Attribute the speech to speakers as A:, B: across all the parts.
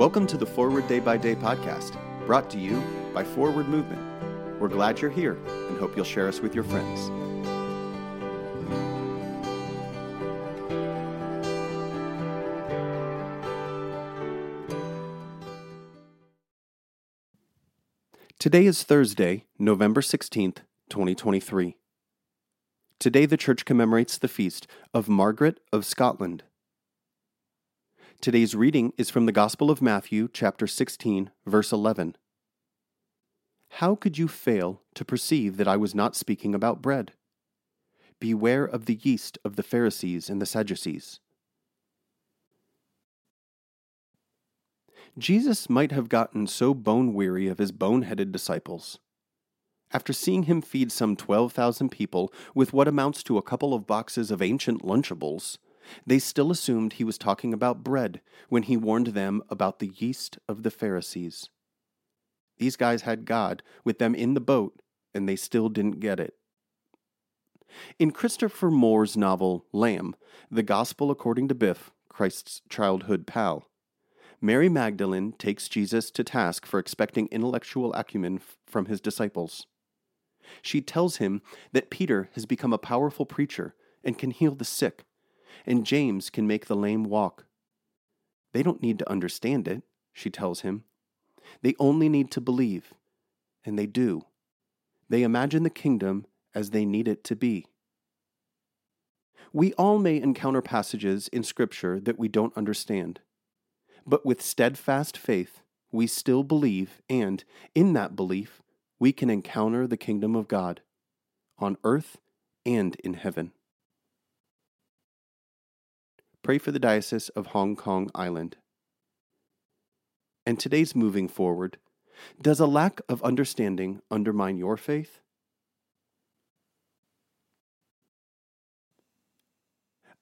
A: Welcome to the Forward Day by Day podcast, brought to you by Forward Movement. We're glad you're here and hope you'll share us with your friends. Today is Thursday, November 16th, 2023. Today the church commemorates the feast of Margaret of Scotland. Today's reading is from the Gospel of Matthew, chapter 16, verse 11. How could you fail to perceive that I was not speaking about bread? Beware of the yeast of the Pharisees and the Sadducees. Jesus might have gotten so bone weary of his bone headed disciples. After seeing him feed some 12,000 people with what amounts to a couple of boxes of ancient Lunchables, they still assumed he was talking about bread when he warned them about the yeast of the Pharisees. These guys had God with them in the boat, and they still didn't get it. In Christopher Moore's novel Lamb, The Gospel According to Biff, Christ's childhood pal, Mary Magdalene takes Jesus to task for expecting intellectual acumen from his disciples. She tells him that Peter has become a powerful preacher and can heal the sick, and James can make the lame walk. They don't need to understand it, she tells him. They only need to believe, and they do. They imagine the kingdom as they need it to be. We all may encounter passages in Scripture that we don't understand, but with steadfast faith, we still believe, and in that belief, we can encounter the kingdom of God on earth and in heaven. Pray for the Diocese of Hong Kong Island. And today's moving forward, does a lack of understanding undermine your faith?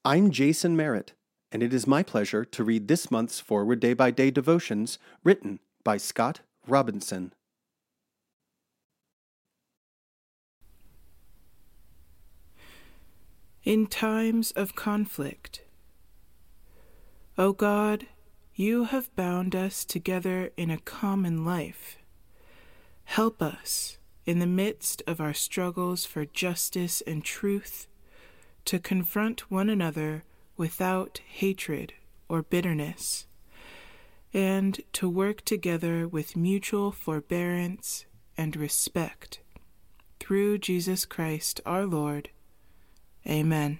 A: I'm Jason Merritt, and it is my pleasure to read this month's Forward Day by Day devotions written by Scott Robinson.
B: In times of conflict, O God, you have bound us together in a common life. Help us, in the midst of our struggles for justice and truth, to confront one another without hatred or bitterness, and to work together with mutual forbearance and respect. Through Jesus Christ our Lord. Amen.